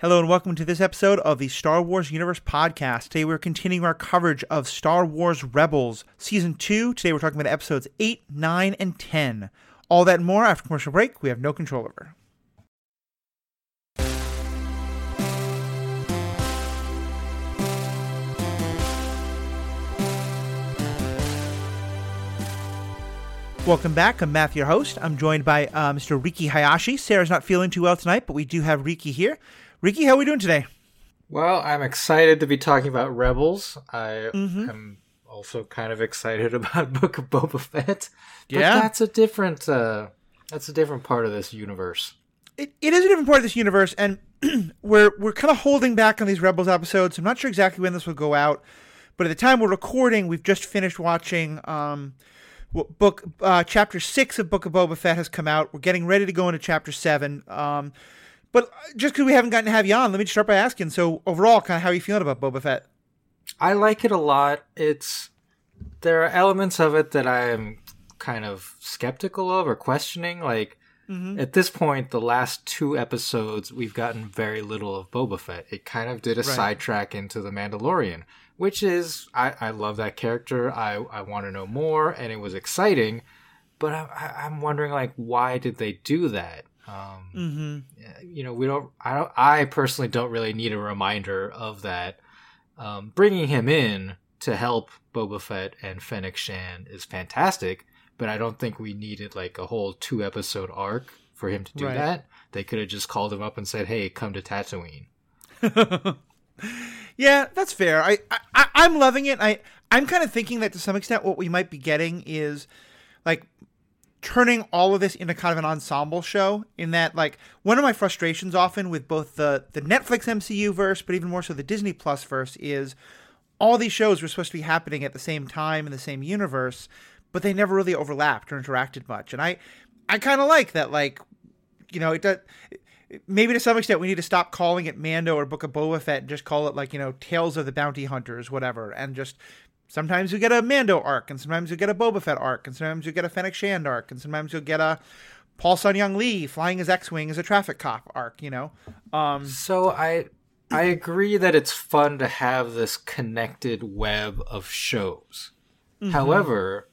Hello and welcome to this episode of the Star Wars Universe podcast. Today we're continuing our coverage of Star Wars Rebels Season 2. Today we're talking about episodes 8, 9, and 10. All that more after commercial break we have no control over. Welcome back. I'm Matthew, your host. I'm joined by uh, Mr. Riki Hayashi. Sarah's not feeling too well tonight, but we do have Riki here. Riki, how are we doing today? Well, I'm excited to be talking about Rebels. I Mhm. am also kind of excited about Book of Boba Fett. But Yeah? that's a different uh that's a different part of this universe. It, it is a different part of this universe, and we're we're kind of holding back on these Rebels episodes. I'm not sure exactly when this will go out, but at the time we're recording, we've just finished watching um, book uh, chapter six of Book of Boba Fett has come out. We're getting ready to go into chapter seven. Um, but just because we haven't gotten to have you on, let me just start by asking. So overall, kind of how are you feeling about Boba Fett? I like it a lot. It's there are elements of it that I am kind of skeptical of or questioning. Like Mm-hmm. at this point, the last two episodes, we've gotten very little of Boba Fett. It kind of did a Right. sidetrack into the Mandalorian, which is I, I love that character. I I want to know more, and it was exciting. But I, I'm wondering, like, why did they do that? Um, Mm-hmm. you know, we don't. I don't. I personally don't really need a reminder of that. Um, bringing him in to help Boba Fett and Fennec Shand is fantastic, but I don't think we needed like a whole two episode arc for him to do Right. that. They could have just called him up and said, "Hey, come to Tatooine." Yeah, that's fair. I, I I'm loving it. I I'm kind of thinking that to some extent, what we might be getting is like turning all of this into kind of an ensemble show. In that, like one of my frustrations often with both the the Netflix MCU verse, but even more so the Disney Plus verse, is all these shows were supposed to be happening at the same time in the same universe, but they never really overlapped or interacted much. And I I kind of like that. Like you know, it does. Maybe to some extent, we need to stop calling it Mando or Book of Boba Fett and just call it like you know Tales of the Bounty Hunters, whatever. And just sometimes you get a Mando arc, and sometimes you get a Boba Fett arc, and sometimes you get a Fennec Shand arc, and sometimes you'll get a Paul Sun-Hyung Lee flying his X-wing as a traffic cop arc. You know, um, So I I agree that it's fun to have this connected web of shows. However,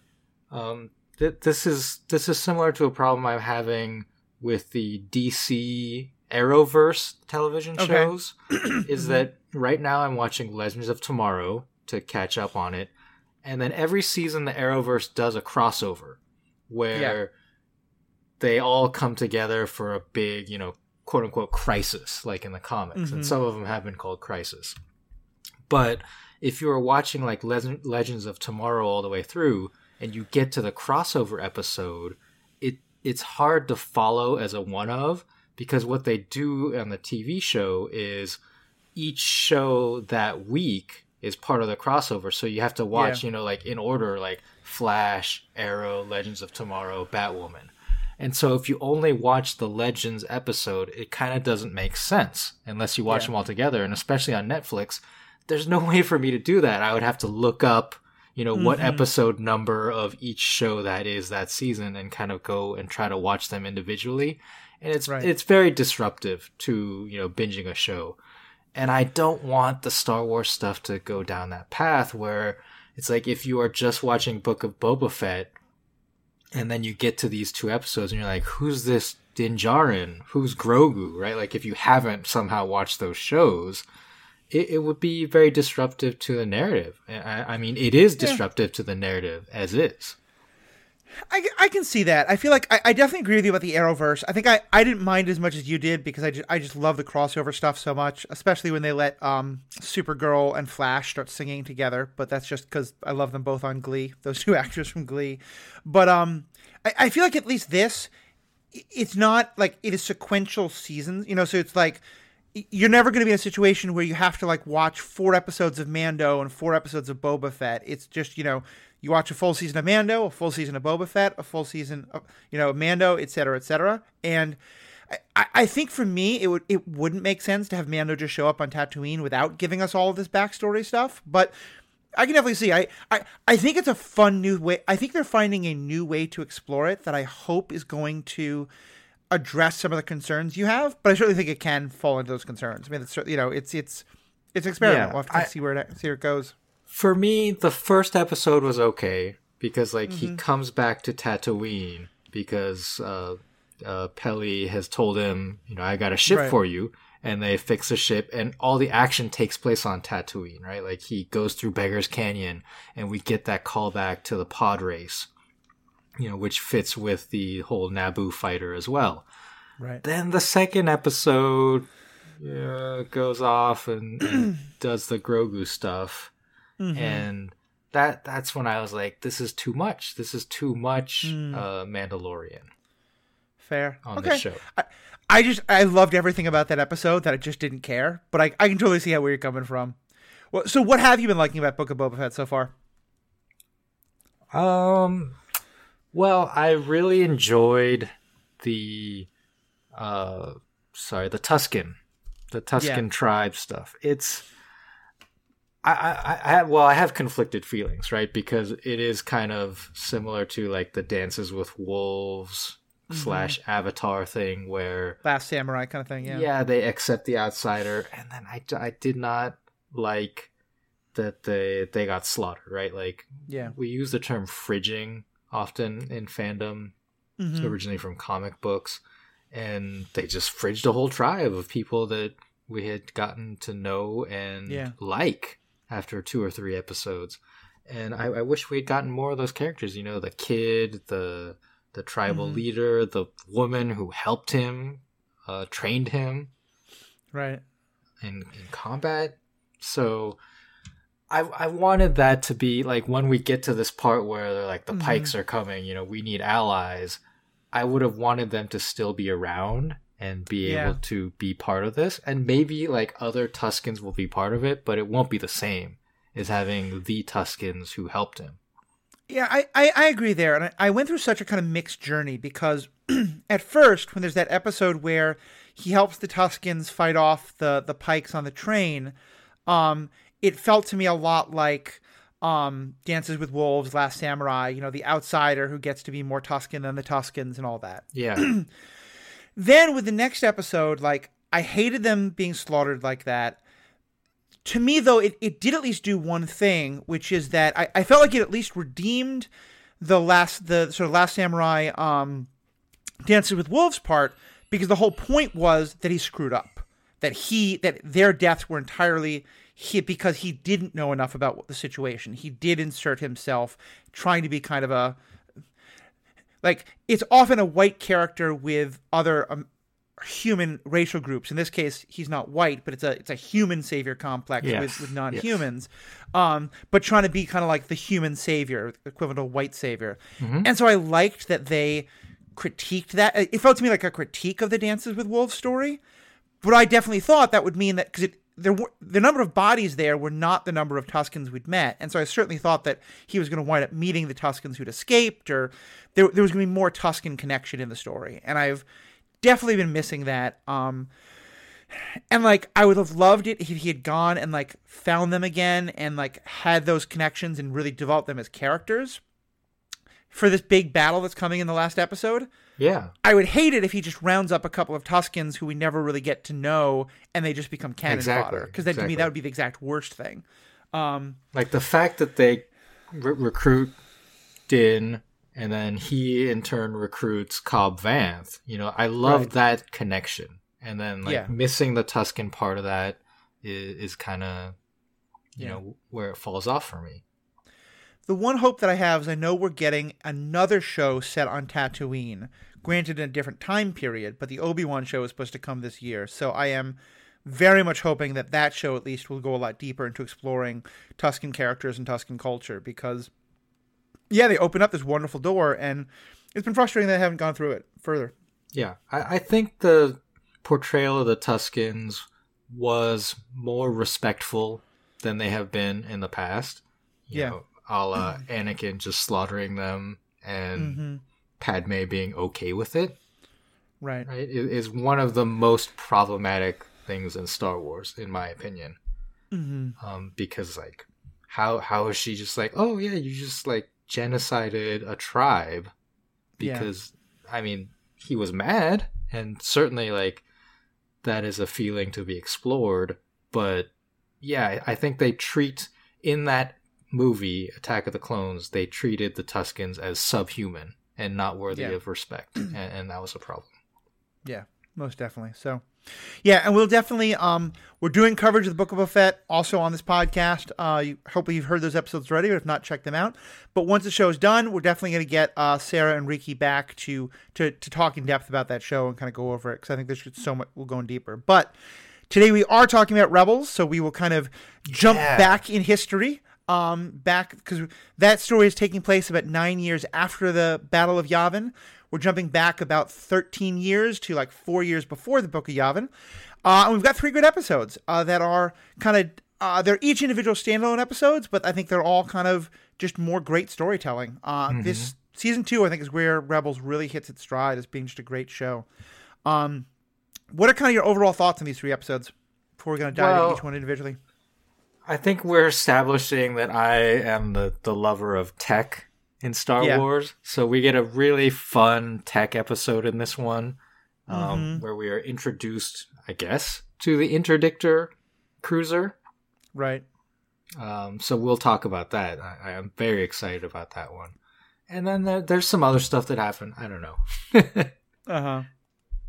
um, th- this is this is similar to a problem I'm having with the DC Arrowverse television Okay. shows. is that right now I'm watching Legends of Tomorrow to catch up on it, and then every season the Arrowverse does a crossover where they all come together for a big, you know, quote unquote crisis, like in the comics, Mhm. and some of them have been called crisis. But if you were watching like Le- Legends of Tomorrow all the way through, and you get to the crossover episode, it it's hard to follow as a one of because what they do on the TV show is each show that week is part of the crossover. So you have to watch, Yeah. you know, like in order, like Flash, Arrow, Legends of Tomorrow, Batwoman. And so if you only watch the Legends episode, it kind of doesn't make sense unless you watch Yeah. them all together. And especially on Netflix, there's no way for me to do that. I would have to look up, you know, what Mhm. episode number of each show that is that season and kind of go and try to watch them individually. And it's Right. it's very disruptive to, you know, binging a show. And I don't want the Star Wars stuff to go down that path where it's like if you are just watching Book of Boba Fett and then you get to these two episodes and you're like, who's this Din Djarin? Who's Grogu? Right? Like if you haven't somehow watched those shows, it, it would be very disruptive to the narrative. I, I mean, it is Yeah. disruptive to the narrative as is. I, I can see that. I feel like I, I definitely agree with you about the Arrowverse. I think I, I didn't mind as much as you did because I just, I just love the crossover stuff so much, especially when they let um, Supergirl and Flash start singing together. But that's just because I love them both on Glee, those two actors from Glee. But um, I, I feel like at least this, it's not like it is sequential seasons, you know. So it's like you're never going to be in a situation where you have to like watch four episodes of Mando and four episodes of Boba Fett. It's just you know you watch a full season of Mando, a full season of Boba Fett, a full season of you know Mando, et cetera, et cetera. And I- I, think for me it would it wouldn't make sense to have Mando just show up on Tatooine without giving us all of this backstory stuff. But I can definitely see. I, I I think it's a fun new way. I think they're finding a new way to explore it that I hope is going to address some of the concerns you have, but I certainly think it can fall into those concerns. I mean, it's you know, it's it's it's an experiment. Yeah, we'll have to I- see where it see where it goes. For me, the first episode was okay because like Mm-hmm. he comes back to Tatooine because uh, uh, Pelly has told him, you know, I got a ship Right. for you, and they fix the ship, and all the action takes place on Tatooine, right? Like he goes through Beggar's Canyon, and we get that callback to the pod race, you know, which fits with the whole Naboo fighter as well. Right. Then the second episode yeah, goes off and, and does the Grogu stuff, Mm-hmm. and that that's when I was like, "This is too much. This is too much Mm. uh, Mandalorian Fair. on okay. this show." I, I just I loved everything about that episode that I just didn't care, but I I can totally see how where you're coming from. Well, so what have you been liking about Book of Boba Fett so far? Um, well, I really enjoyed the, uh, sorry, the Tusken, the Tusken Yeah. tribe stuff. It's, I, I, I have, well, I have conflicted feelings, right? Because it is kind of similar to like the Dances with Wolves slash Avatar thing, where Last Samurai kind of thing. Yeah. yeah. they accept the outsider, and then I, I did not like that they they got slaughtered, right? Like Yeah. we use the term fridging often in fandom. It's Mhm. originally from comic books, and they just fridged a whole tribe of people that we had gotten to know and Yeah. like after two or three episodes. And I, I wish we had gotten more of those characters. You know, the kid, the the tribal Mhm. leader, the woman who helped him, uh, trained him Right. in, in combat. So I I wanted that to be like when we get to this part where they're like the Mhm. pikes are coming, you know, we need allies. I would have wanted them to still be around and be Yeah. able to be part of this. And maybe like other Tuskens will be part of it, but it won't be the same as having the Tuskens who helped him. Yeah, I, I, I agree there. And I, I went through such a kind of mixed journey because at first, when there's that episode where he helps the Tuskens fight off the, the pikes on the train, um, it felt to me a lot like um, Dances with Wolves, Last Samurai, you know, the outsider who gets to be more Tusken than the Tuskens and all that. Yeah. Then with the next episode, like I hated them being slaughtered like that. To me, though, it, it did at least do one thing, which is that I, I felt like it at least redeemed the last the sort of last samurai um dances with wolves part because the whole point was that he screwed up that he that their deaths were entirely he, because he didn't know enough about the situation he did insert himself trying to be kind of a like it's often a white character with other um, human racial groups. In this case, he's not white, but it's a it's a human savior complex Yes, with, with non-humans. Um, but trying to be kind of like the human savior, equivalent of white savior. And so I liked that they critiqued that. It felt to me like a critique of the Dances with Wolves story. But I definitely thought that would mean that because it there were the number of bodies there were not the number of Tuskens we'd met, and so I certainly thought that he was going to wind up meeting the Tuskens who'd escaped, or there there was going to be more Tusken connection in the story, and I've definitely been missing that. Um, and like I would have loved it if he had gone and like found them again and like had those connections and really developed them as characters for this big battle that's coming in the last episode. Yeah. I would hate it if he just rounds up a couple of Tuskens who we never really get to know, and they just become cannon Exactly, fodder. Because then to me that would be the exact worst thing. Um, Like the fact that they re- recruit Din and then he in turn recruits Cobb Vanth. You know, I love Right. that connection. And then like Yeah. missing the Tusken part of that is, is kind of you Yeah. know where it falls off for me. The one hope that I have is I know we're getting another show set on Tatooine, granted in a different time period, but the Obi Wan show is supposed to come this year. So I am very much hoping that that show at least will go a lot deeper into exploring Tusken characters and Tusken culture because, yeah, they open up this wonderful door, and it's been frustrating that I haven't gone through it further. Yeah, I, I think the portrayal of the Tuskens was more respectful than they have been in the past. You Yeah. know, a la Anakin just slaughtering them and Mm-hmm. Padme being okay with it. Right. Right, it is one of the most problematic things in Star Wars, in my opinion. Mm-hmm. Um, because like, how how is she just like, oh yeah, you just like genocided a tribe? Yeah. Because I mean, he was mad, and certainly like that is a feeling to be explored. But yeah, I think they treat in that movie Attack of the Clones, they treated the Tuskens as subhuman and not worthy Yeah. of respect, and, and that was a problem. Yeah, most definitely. So, yeah, and we'll definitely um we're doing coverage of the Book of Boba Fett also on this podcast. Uh, you, hopefully you've heard those episodes already, but if not, check them out. But once the show is done, we're definitely going to get uh, Sarah and Ricky back to to to talk in depth about that show and kind of go over it because I think there's just so much we'll go in deeper. But today we are talking about Rebels, so we will kind of jump Yeah. back in history. Um, back because that story is taking place about nine years after the Battle of Yavin. We're jumping back about 13 years to like four years before the Book of Yavin. Uh, and we've got three good episodes uh, that are kind of, uh, they're each individual standalone episodes, but I think they're all kind of just more great storytelling. Uh, This season two, I think, is where Rebels really hits its stride as being just a great show. Um, what are kind of your overall thoughts on these three episodes before we're going to dive Well- into each one individually? I think we're establishing that I am the, the lover of tech in Star Yeah. Wars. So we get a really fun tech episode in this one um, Mm-hmm. where we are introduced, I guess, to the Interdictor cruiser. Right. Um, so we'll talk about that. I, I am very excited about that one. And then there, there's some other stuff that happened. I don't know. Uh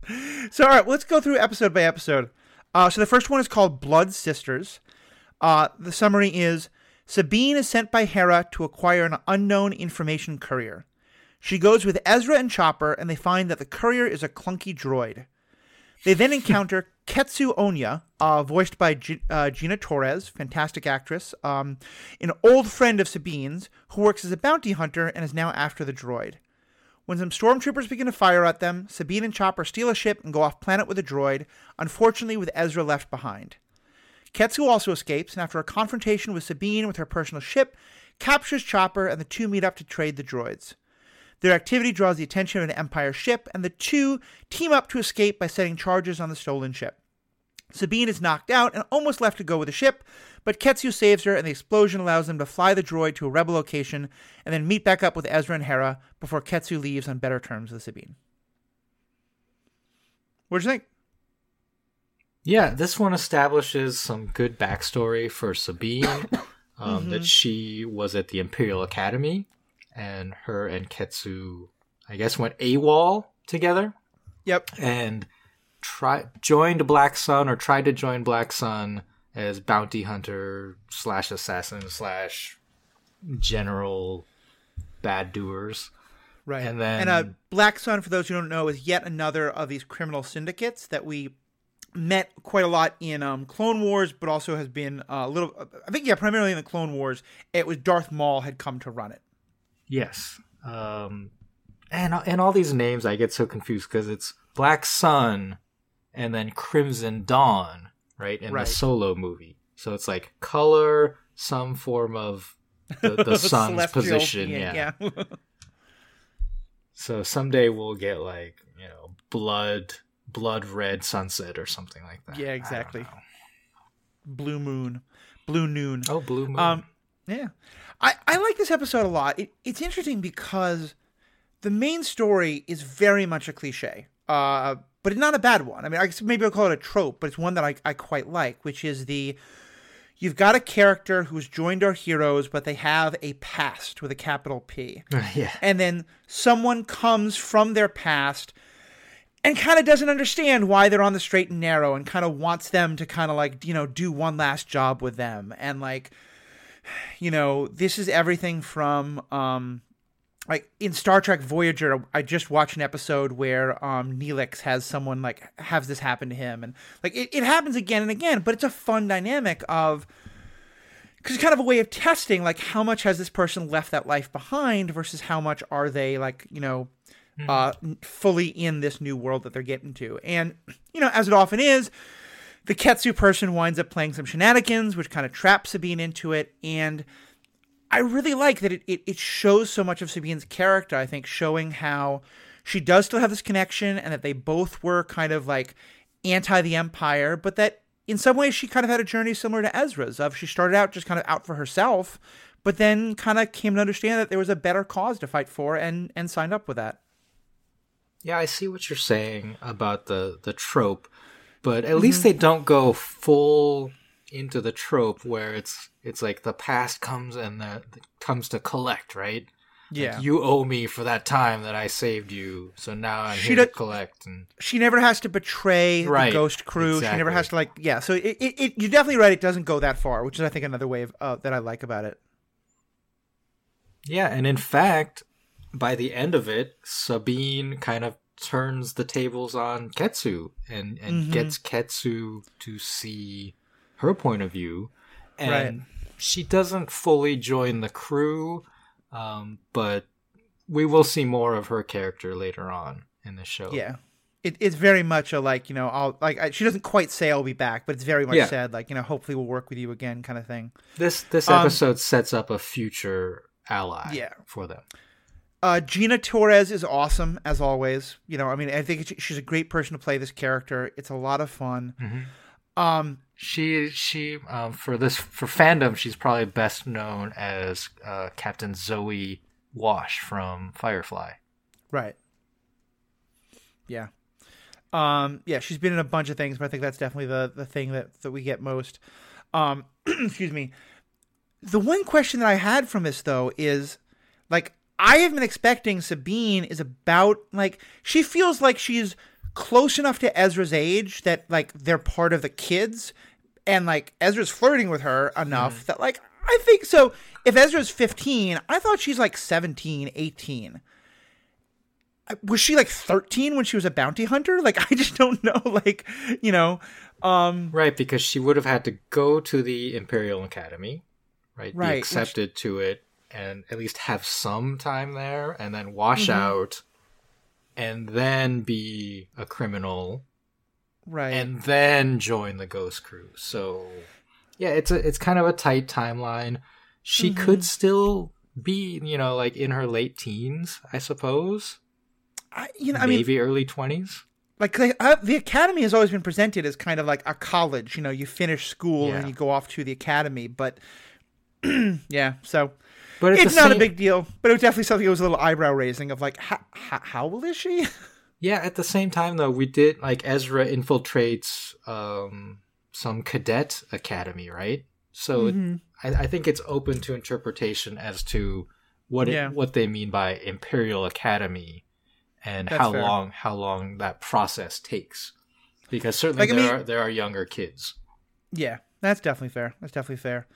huh. So, all right, let's go through episode by episode. Uh, so, the first one is called Blood Sisters. Uh, the summary is Sabine is sent by Hera to acquire an unknown information courier. She goes with Ezra and Chopper, and they find that the courier is a clunky droid. They then encounter Ketsu Onyo, uh, voiced by G- uh, Gina Torres, fantastic actress, um, an old friend of Sabine's who works as a bounty hunter and is now after the droid. When some stormtroopers begin to fire at them, Sabine and Chopper steal a ship and go off planet with a droid, unfortunately with Ezra left behind. Ketsu also escapes, and after a confrontation with Sabine with her personal ship, captures Chopper and the two meet up to trade the droids. Their activity draws the attention of an Empire ship, and the two team up to escape by setting charges on the stolen ship. Sabine is knocked out and almost left to go with the ship, but Ketsu saves her, and the explosion allows them to fly the droid to a rebel location and then meet back up with Ezra and Hera before Ketsu leaves on better terms with Sabine. What'd you think? Yeah, this one establishes some good backstory for Sabine. Um, That she was at the Imperial Academy, and her and Ketsu, I guess, went AWOL together Yep. and try joined Black Sun or tried to join Black Sun as bounty hunter slash assassin slash general bad doers. Right. And then- and uh, Black Sun, for those who don't know, is yet another of these criminal syndicates that we met quite a lot in um, Clone Wars, but also has been uh, a little. I think yeah, primarily in the Clone Wars, it was Darth Maul had come to run it. Yes. Um, and and all these names I get so confused because it's Black Sun and then Crimson Dawn, right? In Right. the solo movie. So it's like color, some form of the, the sun's position. being, Yeah. So someday we'll get like, you know, blood blood red sunset or something like that. Yeah, exactly. Blue Moon, Blue Noon. Oh, blue moon. Um, yeah, I, I like this episode a lot. It, it's interesting because the main story is very much a cliche, uh, but it's not a bad one. I mean, I guess maybe I'll call it a trope, but it's one that I, I quite like, which is the you've got a character who's joined our heroes, but they have a past with a capital P yeah. and then someone comes from their past and kind of doesn't understand why they're on the straight and narrow and kind of wants them to kind of like you know do one last job with them. And like you know this is everything from um like in Star Trek Voyager, I just watched an episode where um Neelix has someone like has this happen to him, and like it, it happens again and again, but it's a fun dynamic of because it's kind of a way of testing like how much has this person left that life behind versus how much are they like you know uh fully in this new world that they're getting to and you know as it often is the ketsu person winds up playing some shenanigans which kind of traps sabine into it. And i really like that it, it, it shows so much of sabine's character i think showing how she does still have this connection and that they both were kind of like anti the empire but that in some ways she kind of had a journey similar to ezra's of she started out just kind of out for herself but then kind of came to understand that there was a better cause to fight for and and signed up with that Yeah, I see what you're saying about the the trope, but at mm-hmm. least they don't go full into the trope where it's it's like the past comes and the, comes to collect, right? Yeah, like, you owe me for that time that I saved you, so now I'm she here to collect. And she never has to betray right, the ghost crew. Exactly. She never has to like, yeah. So it, it, it, you're definitely right. It doesn't go that far, which is I think another way of, uh, that I like about it. Yeah, and in fact, by the end of it, Sabine kind of turns the tables on Ketsu and and mm-hmm. gets Ketsu to see her point of view, and right. she doesn't fully join the crew, um, but we will see more of her character later on in the show. Yeah. It, it's very much a like you know I'll like I, she doesn't quite say I'll be back, but it's very much yeah. said like you know hopefully we'll work with you again kind of thing. This this um, episode um, sets up a future ally yeah. for them. Uh, Gina Torres is awesome as always. You know, I mean, I think she's a great person to play this character. It's a lot of fun. Mm-hmm. Um, she she um, for this for fandom, she's probably best known as uh, Captain Zoe Wash from Firefly. Right. Yeah. Um, yeah, she's been in a bunch of things, but I think that's definitely the the thing that that we get most. Um, excuse me. The one question that I had from this though is like I have been expecting Sabine is about like she feels like she's close enough to Ezra's age that like they're part of the kids. And like Ezra's flirting with her enough mm. that like I think so if Ezra's 15 I thought she's like 17 18 was she like 13 when she was a bounty hunter? Like I just don't know like you know um right because she would have had to go to the Imperial Academy right, right be accepted which, to it and at least have some time there and then wash mm-hmm. out and then be a criminal right and then join the ghost crew so yeah it's a it's kind of a tight timeline she mm-hmm. could still be you know like in her late teens i suppose I, you know maybe I mean, early 20s like uh, the academy has always been presented as kind of like a college you know you finish school yeah. and you go off to the academy but yeah so but it's not same... a big deal. But it was definitely something that was a little eyebrow raising of like, how, how old is she? Yeah, at the same time though, we did like Ezra infiltrates um, some cadet academy, right? So mm-hmm. it, I, I, think it's open to interpretation as to what yeah. what they mean by Imperial Academy and That's how fair. long how long that process takes. Because certainly like, there I mean, are there are younger kids. Yeah, that's definitely fair. That's definitely fair.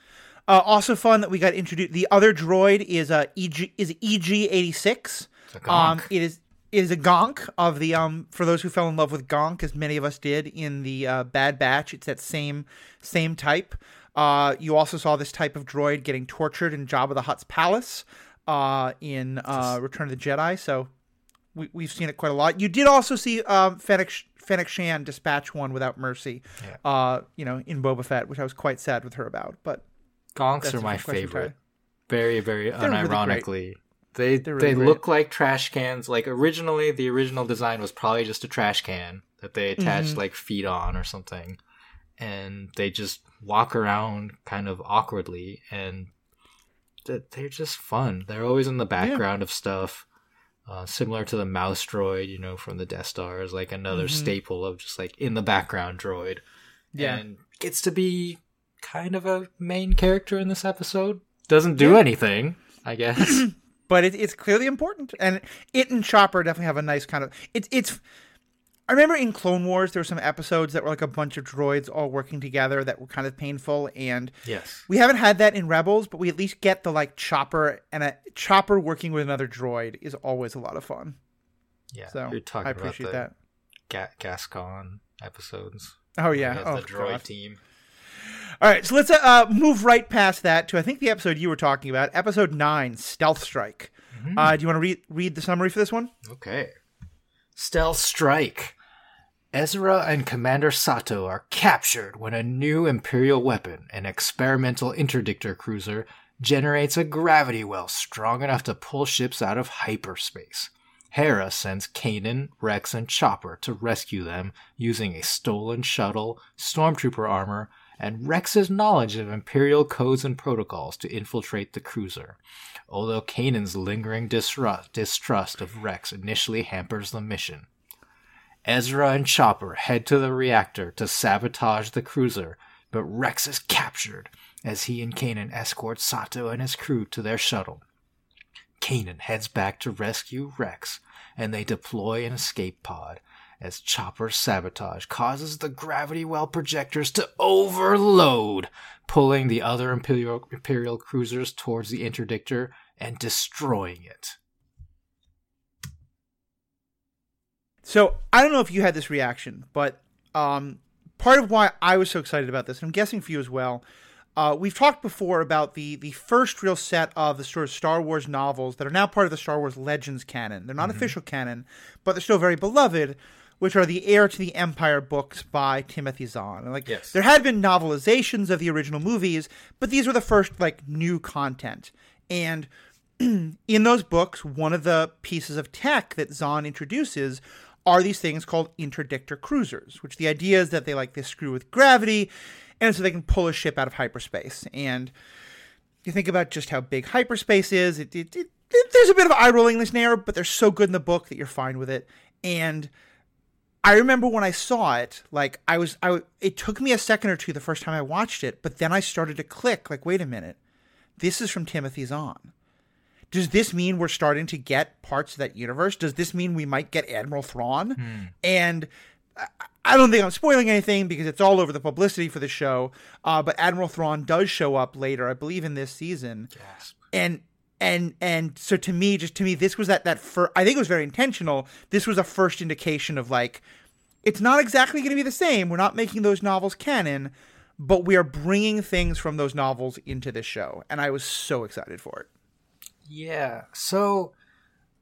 Uh, also fun that we got introduced. The other droid is uh, EG is EG eighty six. Um, it is it is a gonk of the um for those who fell in love with gonk as many of us did in the uh, Bad Batch. It's that same same type. Uh, you also saw this type of droid getting tortured in Jabba the Hutt's palace uh, in uh, Return of the Jedi. So we, we've seen it quite a lot. You did also see um, Fennec, Fennec Shand dispatch one without mercy, yeah. uh, you know, in Boba Fett, which I was quite sad with her about. But Gonks are my favorite. Very, very They're unironically. Really they really they great. look like trash cans. Like originally, the original design was probably just a trash can that they attached mm-hmm. like feet on or something, and they just walk around kind of awkwardly, and they're just fun. They're always in the background yeah. of stuff. Uh, similar to the mouse droid, you know, from the Death Star is like another mm-hmm. staple of just like in the background droid. Yeah. And gets to be kind of a main character in this episode. Doesn't do yeah. anything, I guess. but it, it's clearly important, and it and Chopper definitely have a nice kind of. It's it's. I remember in Clone Wars there were some episodes that were like a bunch of droids all working together that were kind of painful, and yes, we haven't had that in Rebels, but we at least get the like Chopper and a Chopper working with another droid is always a lot of fun. Yeah, so you're talking I appreciate that. Ga- Gascon episodes. Oh yeah, oh, the droid God. team. All right, so let's uh, move right past that to I think the episode you were talking about, episode nine, Stealth Strike. Mm-hmm. Uh, do you want to read read the summary for this one? Okay. Stealth Strike. Ezra and Commander Sato are captured when a new Imperial weapon, an experimental interdictor cruiser, generates a gravity well strong enough to pull ships out of hyperspace. Hera sends Kanan, Rex, and Chopper to rescue them using a stolen shuttle, stormtrooper armor, and Rex's knowledge of Imperial codes and protocols to infiltrate the cruiser. Although Kanan's lingering distrust, of Rex initially hampers the mission. Ezra and Chopper head to the reactor to sabotage the cruiser, but Rex is captured as he and Kanan escort Sato and his crew to their shuttle. Kanan heads back to rescue Rex, and they deploy an escape pod as Chopper's sabotage causes the gravity well projectors to overload, pulling the other Imperial, Imperial cruisers towards the interdictor and destroying it. So I don't know if you had this reaction, but um, part of why I was so excited about this, and I'm guessing for you as well. Uh, we've talked before about the the first real set of the sort of Star Wars novels that are now part of the Star Wars Legends canon. They're not mm-hmm. official canon, but they're still very beloved, which are the Heir to the Empire books by Timothy Zahn. And like yes. there had been novelizations of the original movies, but these were the first like new content. And in those books, one of the pieces of tech that Zahn introduces are these things called interdictor cruisers, which the idea is that they like they screw with gravity, and so they can pull a ship out of hyperspace. And you think about just how big hyperspace is. It, it, it, there's a bit of eye rolling in this narrative, but they're so good in the book that you're fine with it. And I remember when I saw it, like I was, I it took me a second or two the first time I watched it, but then I started to click. Like, wait a minute, this is from Timothy Zahn. does this mean we're starting to get parts of that universe? Does this mean we might get Admiral Thrawn? Hmm. And I don't think I'm spoiling anything because it's all over the publicity for the show. Uh, but Admiral Thrawn does show up later, I believe, in this season. Gasp. And and and so to me, just to me, this was that that first. I think it was very intentional. This was a first indication of like, it's not exactly going to be the same. We're not making those novels canon, but we are bringing things from those novels into this show, and I was so excited for it. Yeah. So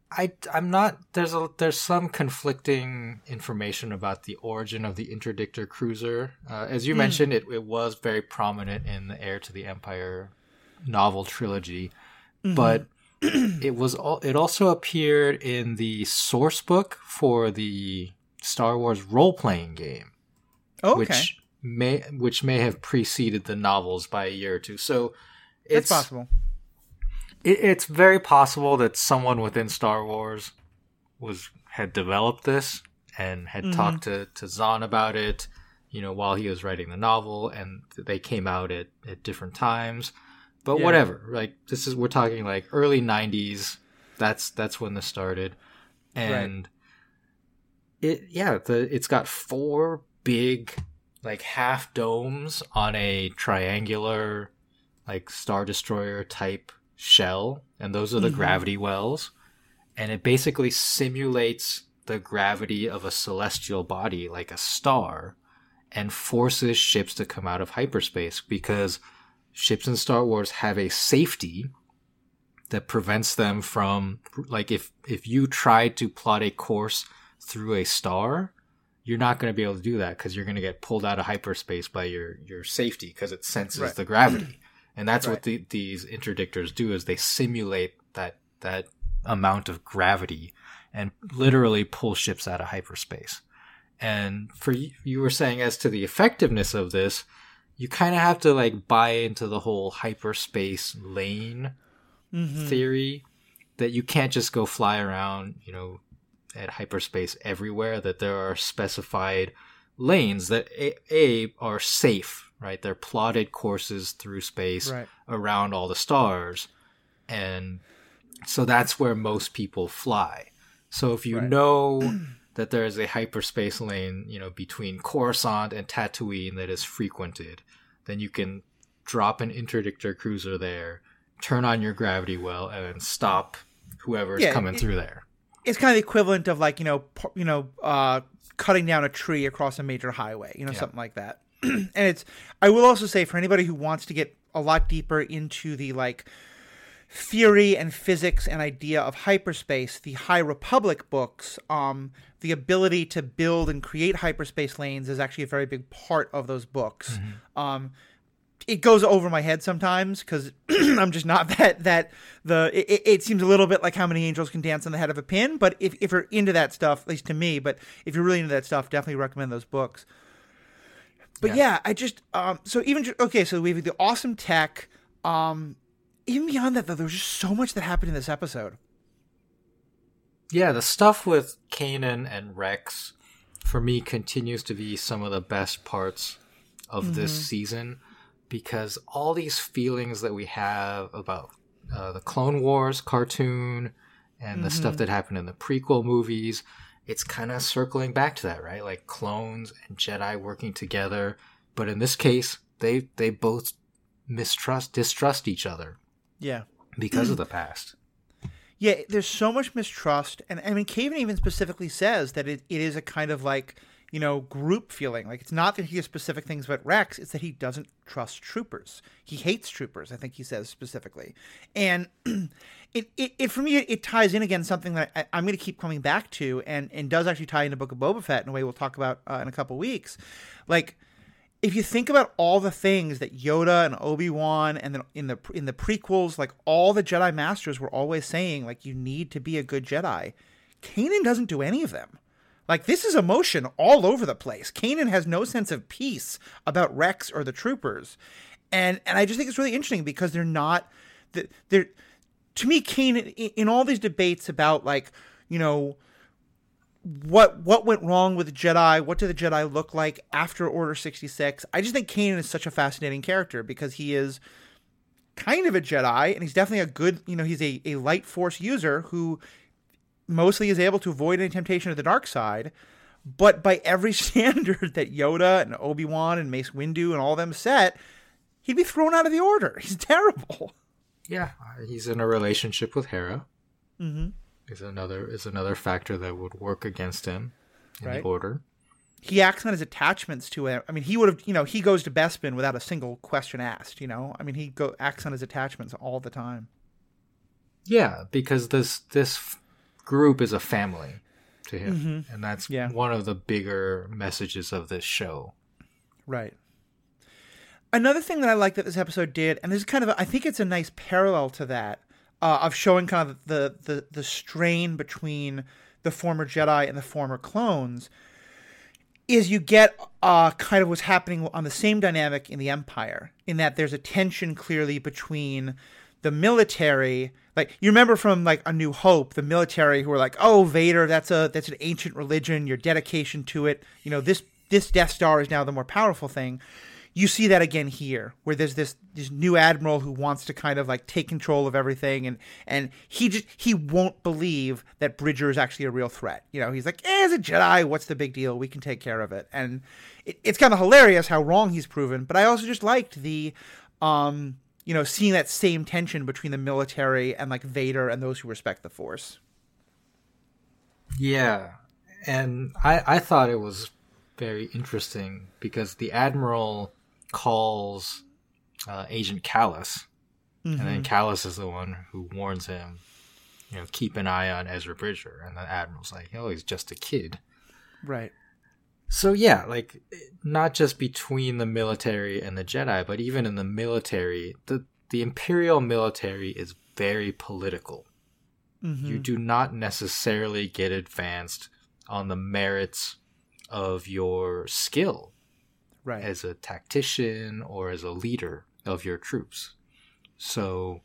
I I'm not there's a there's some conflicting information about the origin of the interdictor cruiser. Uh, as you mm. mentioned, it it was very prominent in the Heir to the Empire novel trilogy, mm-hmm. but it was all it also appeared in the source book for the Star Wars role playing game, okay. which may which may have preceded the novels by a year or two. So it's That's possible it, it's very possible that someone within Star Wars was had developed this and had mm-hmm. talked to to Zahn about it, you know, while he was writing the novel, and they came out at at different times. But yeah. whatever, like this is we're talking like early '90s. That's that's when this started, and right. it yeah, the it's got four big like half domes on a triangular like star destroyer type shell, and those are the mm-hmm. gravity wells. And it basically simulates the gravity of a celestial body, like a star, and forces ships to come out of hyperspace because ships in Star Wars have a safety that prevents them from like if if you try to plot a course through a star you're not going to be able to do that because you're going to get pulled out of hyperspace by your your safety because it senses right. the gravity and that's right. what the, these interdictors do is they simulate that that amount of gravity and literally pull ships out of hyperspace and for you, you were saying as to the effectiveness of this you kind of have to like buy into the whole hyperspace lane mm-hmm. theory that you can't just go fly around you know at hyperspace everywhere that there are specified lanes that a, a are safe right? They're plotted courses through space right. around all the stars. And so that's where most people fly. So if you right. know that there is a hyperspace lane, you know, between Coruscant and Tatooine that is frequented, then you can drop an interdictor cruiser there, turn on your gravity well, and then stop whoever's yeah, coming it, through there. It's kind of the equivalent of like you know, you know, uh, cutting down a tree across a major highway, you know, yeah. something like that. and it's I will also say for anybody who wants to get a lot deeper into the like theory and physics and idea of hyperspace, the High Republic books, um, the ability to build and create hyperspace lanes is actually a very big part of those books. Mm-hmm. Um, it goes over my head sometimes because I'm just not that that the it, it, seems a little bit like how many angels can dance on the head of a pin. But if if you're into that stuff, at least to me, but if you're really into that stuff, definitely recommend those books But yeah, yeah I just um so even okay, so we have the awesome tech. Um even beyond that though, there was just so much that happened in this episode. Yeah, the stuff with Kanan and Rex for me continues to be some of the best parts of mm-hmm. this season because all these feelings that we have about uh, the Clone Wars cartoon and mm-hmm. the stuff mm-hmm. that happened in the prequel movies, it's kind of circling back to that, right? Like clones and Jedi working together, but in this case, they they both mistrust distrust each other. Yeah. Because of the past. Yeah, there's so much mistrust, and I mean, Kanan even specifically says that it, it is a kind of like you know group feeling. Like it's not that he has specific things about Rex; it's that he doesn't trust troopers. He hates troopers. I think he says specifically, and it, it, it for me it, it, ties in again something that I, am going to keep coming back to, and and does actually tie into Book of Boba Fett in a way we'll talk about uh, in a couple weeks, like if you think about all the things that Yoda and Obi Wan and then in the in the prequels, like all the Jedi Masters were always saying, like you need to be a good Jedi. Kanan doesn't do any of them. Like this is emotion all over the place. Kanan has no sense of peace about Rex or the troopers, and and I just think it's really interesting because they're not they're to me Kanan in all these debates about like you know what what went wrong with Jedi? What do the Jedi look like after Order sixty six? I just think Kanan is such a fascinating character because he is kind of a Jedi, and he's definitely a good. You know, he's a, a light Force user who mostly is able to avoid any temptation of the dark side. But by every standard that Yoda and Obi Wan and Mace Windu and all them set, he'd be thrown out of the Order. He's terrible. Yeah, he's in a relationship with Hera. Mm-hmm is another is another factor that would work against him in right. the order. He acts on his attachments to it. I mean, he would have, you know, he goes to Bespin without a single question asked. You know, I mean, he go acts on his attachments all the time. Yeah, because this this group is a family to him, mm-hmm. and that's yeah. one of the bigger messages of this show. Right. Another thing that I like that this episode did, and this is kind of, a, I think it's a nice parallel to that, uh, of showing kind of the, the the strain between the former Jedi and the former clones is you get uh, kind of what's happening on the same dynamic in the Empire, in that there's a tension clearly between the military. Like you remember from like A New Hope, the military who were like, "Oh, Vader, that's a that's an ancient religion. Your dedication to it, you know, this this Death Star is now the more powerful thing." You see that again here where there's this this new admiral who wants to kind of like take control of everything and and he just he won't believe that bridger is actually a real threat. You know he's like eh, as a jedi what's the big deal? We can take care of it. And it, it's kind of hilarious how wrong he's proven but i also just liked the um you know seeing that same tension between the military and like vader and those who respect the force. Yeah and i i thought it was very interesting because the admiral calls uh, Agent Kallus, mm-hmm. and then mm-hmm. Is the one who warns him, you know, keep an eye on Ezra Bridger, and the Admiral's like, oh, he's just a kid, right? So yeah, like not just between the military and the Jedi, but even in the military, the the Imperial military is very political. Mm-hmm. You do not necessarily get advanced on the merits of your skill right. as a tactician or as a leader of your troops. So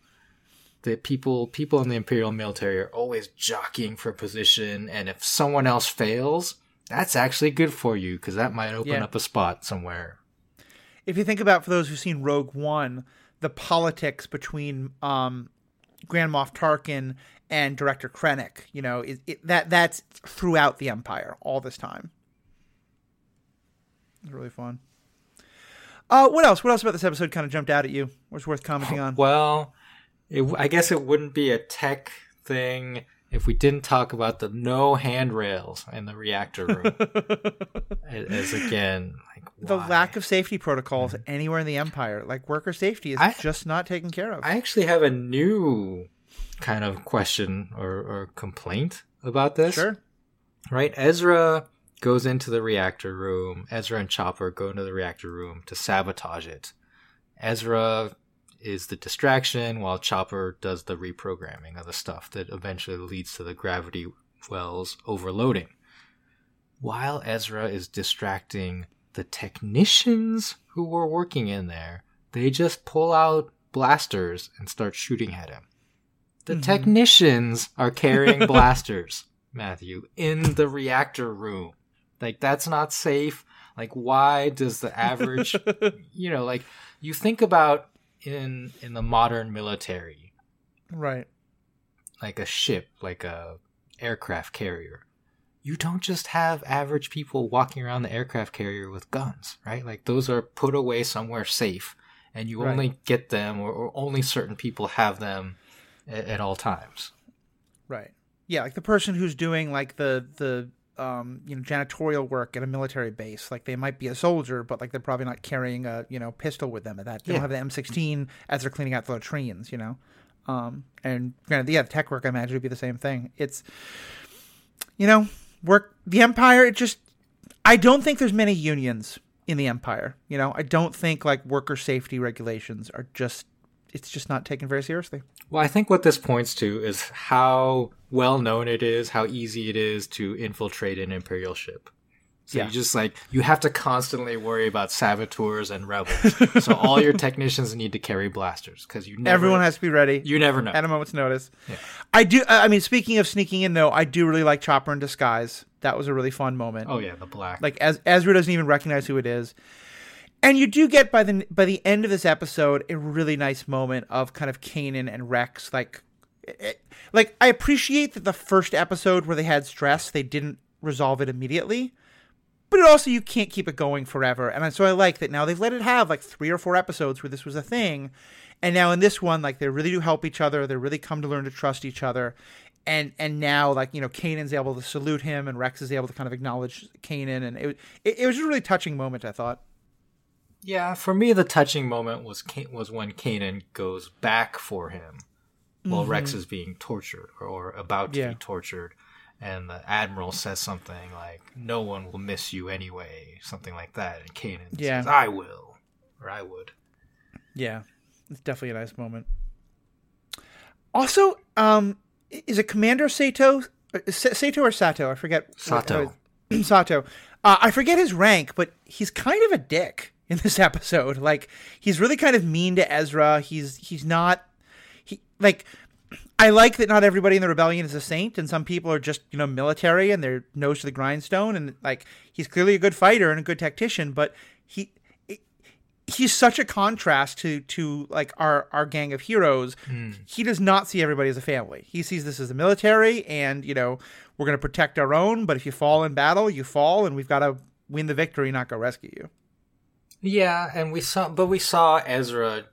the people people in the imperial military are always jockeying for position and if someone else fails, that's actually good for you because that might open yeah. up a spot somewhere. If you think about for those who've seen Rogue One, the politics between um, Grand Moff Tarkin and Director Krennic, you know, it, it, that that's throughout the Empire all this time. It's really fun. Uh, what else? What else about this episode kind of jumped out at you? Was worth commenting on? Well, it, I guess it wouldn't be a tech thing if we didn't talk about the no handrails in the reactor room. as again, like the lack of safety protocols anywhere in the empire, like worker safety, is I, just not taken care of. I actually have a new kind of question or, or complaint about this. Sure. Right, Ezra goes into the reactor room. Ezra and Chopper go into the reactor room to sabotage it. Ezra is the distraction while Chopper does the reprogramming of the stuff that eventually leads to the gravity wells overloading. While Ezra is distracting the technicians who were working in there, they just pull out blasters and start shooting at him. The mm-hmm. technicians are carrying blasters, Matthew, in the reactor room. Like, that's not safe. Like, why does the average, you know, like, you think about in in the modern military, Right. like a ship, like a aircraft carrier. You don't just have average people walking around the aircraft carrier with guns, right? Like those are put away somewhere safe, and you Right. only get them, or, or only certain people have them at, at all times. Right. Yeah, like the person who's doing like the the um you know janitorial work at a military base, like they might be a soldier, but like they're probably not carrying a you know pistol with them at that. They Yeah. don't have the M16 as they're cleaning out the latrines, you know. Um and granted, yeah, the tech work I imagine would be the same thing. It's you know work the Empire. It just I don't think there's many unions in the Empire. You know, I don't think like worker safety regulations are just. It's just not taken very seriously. Well, I think what this points to is how well known it is, how easy it is to infiltrate an Imperial ship. So Yeah. you just like you have to constantly worry about saboteurs and rebels. so all your technicians need to carry blasters because you never Everyone has to be ready. you never know. at a moment's notice. Yeah. I do. Uh, I mean, speaking of sneaking in, though, I do really like Chopper in disguise. That was a really fun moment. oh yeah, the black. Like as Ezra doesn't even recognize who it is, and you do get by the by the end of this episode a really nice moment of kind of Kanan and Rex. Like, it, like I appreciate that the first episode where they had stress, they didn't resolve it immediately. But it also you can't keep it going forever, and so I like that now they've let it have like three or four episodes where this was a thing, and now in this one like they really do help each other. They really come to learn to trust each other, and and now like you know Kanan's able to salute him, and Rex is able to kind of acknowledge Kanan, and it it, it was a really touching moment. I thought. Yeah, for me the touching moment was was when Kanan goes back for him while Rex is being tortured or, about to Mm-hmm. Yeah. be tortured. And the admiral says something like, "No one will miss you anyway," something like that. And Kanan Yeah. says, "I will," or "I would." Yeah, it's definitely a nice moment. Also, um, is it Commander Sato, uh, Sato or Sato? I forget. Sato. Sato. Uh, I forget his rank, but he's kind of a dick in this episode. Like, he's really kind of mean to Ezra. He's he's not. He like. I like that not everybody in the rebellion is a saint, and some people are just you know military and they're nose to the grindstone. And like, he's clearly a good fighter and a good tactician, but he he's such a contrast to to like our our gang of heroes. Hmm. He does not see everybody as a family. He sees this as a military, and you know we're going to protect our own. But if you fall in battle, you fall, and we've got to win the victory, not go rescue you. Yeah, and we saw, but we saw Ezra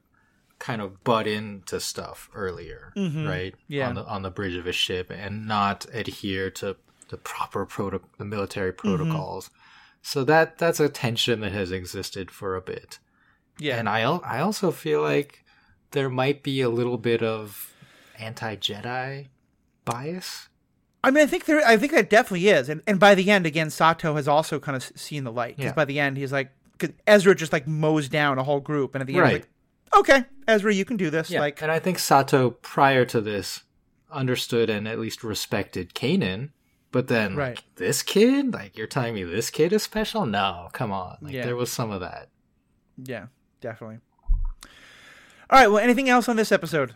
kind of butt into stuff earlier, mm-hmm. right? Yeah. on the on the bridge of a ship and not adhere to the proper proto- the military mm-hmm. protocols. So that that's a tension that has existed for a bit. Yeah, And I I also feel like there might be a little bit of anti Jedi bias. I mean, I think there, I think that definitely is, and and by the end, again, Sato has also kind of seen the light. 'Cause Yeah. by the end, he's like, 'cause Ezra just like mows down a whole group, and at the end, Right. like, okay, Ezra, you can do this. Like, and I think Sato prior to this understood and at least respected Kanan, but then Right. like this kid, like you're telling me this kid is special? No, come on. Like Yeah. there was some of that. yeah, definitely. All right. Well, anything else on this episode?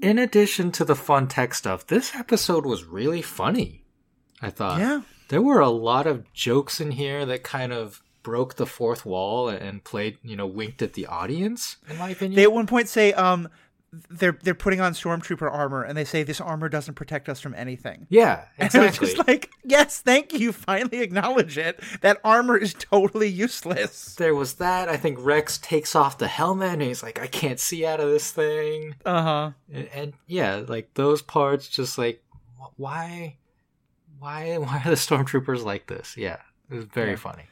In addition to the fun tech stuff, this episode was really funny. I thought. yeah. There were a lot of jokes in here that kind of broke the fourth wall and played, you know, winked at the audience, in my opinion. They at one point say, um, they're they're putting on stormtrooper armor, and they say this armor doesn't protect us from anything. yeah, And it's exactly. just like, yes, thank you. Finally acknowledge it. That armor is totally useless. there was that. I think Rex takes off the helmet and he's like, I can't see out of this thing. Uh huh. And, and yeah, like those parts, just like, why, why, why are the stormtroopers like this? Yeah, it was very Yeah. funny.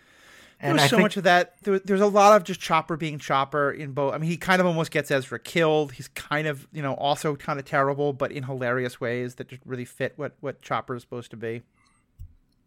There And was I so think much of that. There, there's a lot of just Chopper being Chopper in both. I mean, he kind of almost gets Ezra killed. He's kind of, you know, also kind of terrible, but in hilarious ways that just really fit what what Chopper is supposed to be.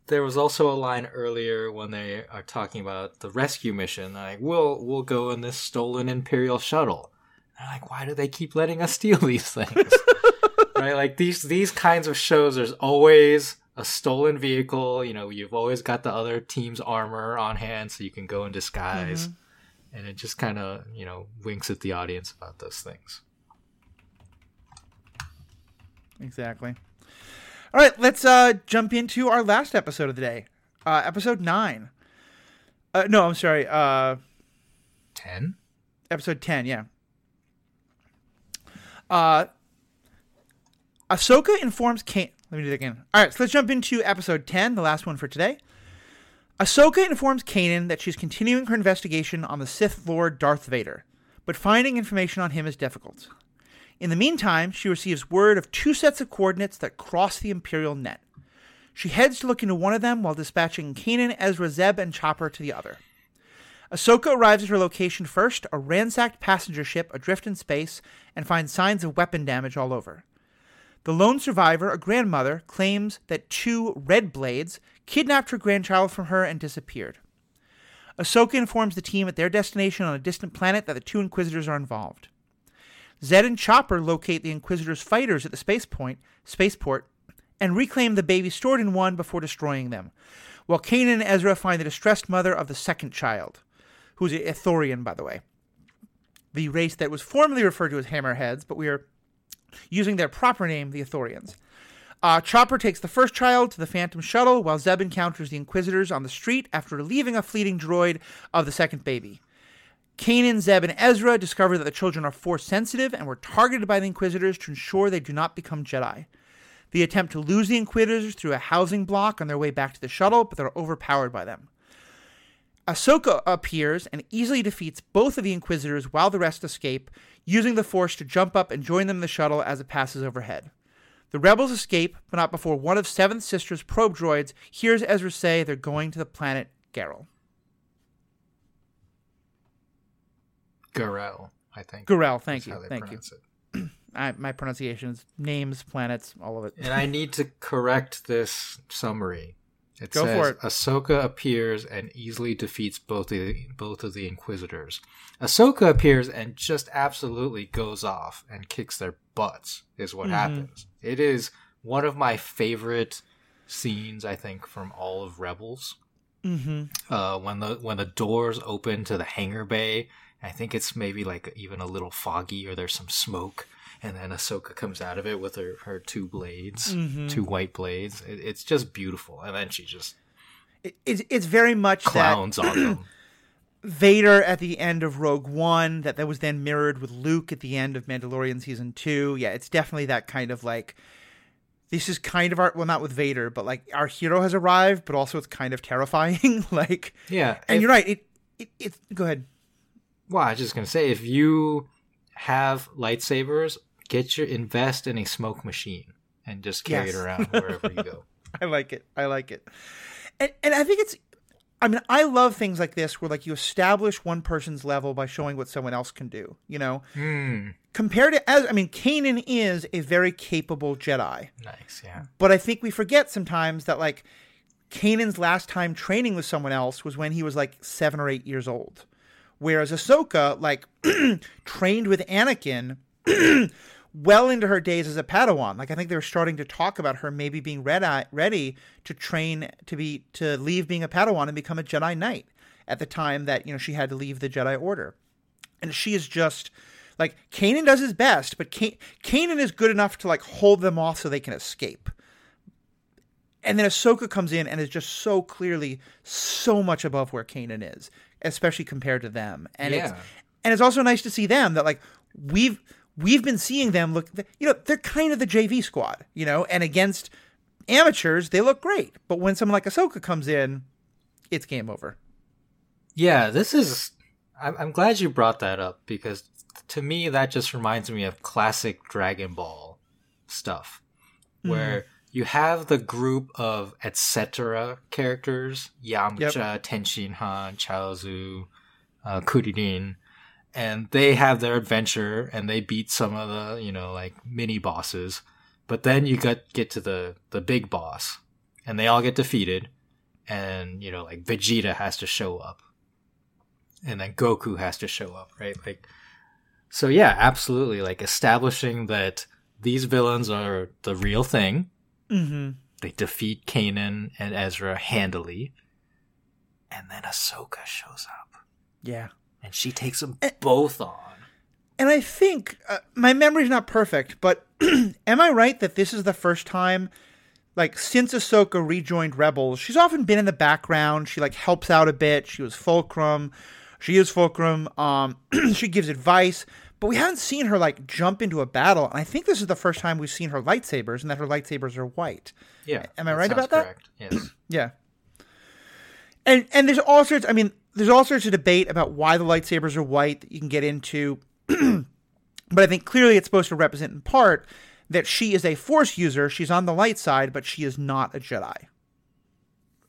there was also a line earlier when they are talking about the rescue mission. Like, we'll we'll go in this stolen Imperial shuttle. And they're like, why do they keep letting us steal these things? right? Like these these kinds of shows, there's always a stolen vehicle. You know, you've always got the other team's armor on hand, so you can go in disguise. Mm-hmm. And it just kind of, you know, winks at the audience about those things. Exactly. All right, let's uh, jump into our last episode of the day, uh, episode nine. Uh, no, I'm sorry, uh, 10? episode ten. Yeah. Uh, Ahsoka informs Kane. Let me do that again. All right, so let's jump into episode ten, the last one for today. Ahsoka informs Kanan that she's continuing her investigation on the Sith Lord Darth Vader, but finding information on him is difficult. In the meantime, she receives word of two sets of coordinates that cross the Imperial net. She heads to look into one of them while dispatching Kanan, Ezra, Zeb, and Chopper to the other. Ahsoka arrives at her location first, a ransacked passenger ship adrift in space, and finds signs of weapon damage all over. The lone survivor, a grandmother, claims that two Red Blades kidnapped her grandchild from her and disappeared. Ahsoka informs the team at their destination on a distant planet that the two Inquisitors are involved. Zeb and Chopper locate the Inquisitors' fighters at the space point, spaceport and reclaim the baby stored in one before destroying them, while Kanan and Ezra find the distressed mother of the second child, who's a Ithorian, by the way. The race that was formerly referred to as Hammerheads, but we are using their proper name, the Ithorians. Uh, Chopper takes the first child to the Phantom Shuttle, while Zeb encounters the Inquisitors on the street after relieving a fleeting droid of the second baby. Kanan, Zeb, and Ezra discover that the children are force sensitive and were targeted by the Inquisitors to ensure they do not become Jedi. They attempt to lose the Inquisitors through a housing block on their way back to the shuttle, but they're overpowered by them. Ahsoka appears and easily defeats both of the Inquisitors while the rest escape, using the Force to jump up and join them in the shuttle as it passes overhead. The rebels escape, but not before one of Seventh Sister's probe droids hears Ezra say they're going to the planet Garel. Garel, I think. Garel, thank you, how they thank you. it. I, my pronunciations, names, planets, all of it. And I need to correct this summary. It Go says for it. Ahsoka appears and easily defeats both the both of the Inquisitors. Ahsoka appears and just absolutely goes off and kicks their butts. Is what Mm-hmm. happens. It is one of my favorite scenes, I think, from all of Rebels. Mm-hmm. Uh, when the when the doors open to the hangar bay, I think it's maybe like even a little foggy or there's some smoke, and then Ahsoka comes out of it with her, her two blades, Mm-hmm. two white blades. It, it's just beautiful, and then she just It, it's, it's very much clowns on them. Vader at the end of Rogue One, that that was then mirrored with Luke at the end of Mandalorian season two. Yeah, it's definitely that kind of like. This is kind of our well, not with Vader, but like our hero has arrived, but also it's kind of terrifying. like, Yeah, and if- you're right. It, it, it. Go ahead. Well, I was just gonna say, if you have lightsabers, get your invest in a smoke machine and just carry Yes. it around wherever you go. I like it. I like it. And and I think it's I mean, I love things like this where like you establish one person's level by showing what someone else can do, you know? Hmm. Compared to as I mean, Kanan is a very capable Jedi. Nice, yeah. But I think we forget sometimes that like Kanan's last time training with someone else was when he was like 7 or 8 years old. Whereas Ahsoka like trained with Anakin well into her days as a Padawan. Like I think they were starting to talk about her maybe being ready, ready to train to be to leave being a Padawan and become a Jedi Knight at the time that you know she had to leave the Jedi Order. And she is just like Kanan does his best, but Ka- Kanan is good enough to like hold them off so they can escape. And then Ahsoka comes in and is just so clearly so much above where Kanan is, especially compared to them. And it's and it's also nice to see them that like we've we've been seeing them look you know they're kind of the JV squad you know and against amateurs they look great but when someone like Ahsoka comes in it's game over Yeah, this is. I'm, I'm glad you brought that up because to me that just reminds me of classic Dragon Ball stuff, where you have the group of etc. characters: Yamcha, Tenshin Han, Chaozu, uh, Kuririn, and they have their adventure and they beat some of the you know like mini bosses. But then you got get to the the big boss, and they all get defeated, and you know like Vegeta has to show up and then Goku has to show up, right? Like, so yeah, absolutely. Like establishing that these villains are the real thing. mm-hmm. They defeat Kanan and Ezra handily. And then Ahsoka shows up. Yeah. And she takes them both on. And I think uh, my memory's not perfect, but am I right that this is the first time, like since Ahsoka rejoined Rebels, she's often been in the background. She like helps out a bit. She was Fulcrum. She is Fulcrum. Um, she gives advice, but we haven't seen her like jump into a battle. And I think this is the first time we've seen her lightsabers, and that her lightsabers are white. Yeah. Am I right about correct. that? Yes. yeah. And and there's all sorts. I mean, there's all sorts of debate about why the lightsabers are white that you can get into. but I think clearly it's supposed to represent in part that she is a Force user. She's on the light side, but she is not a Jedi.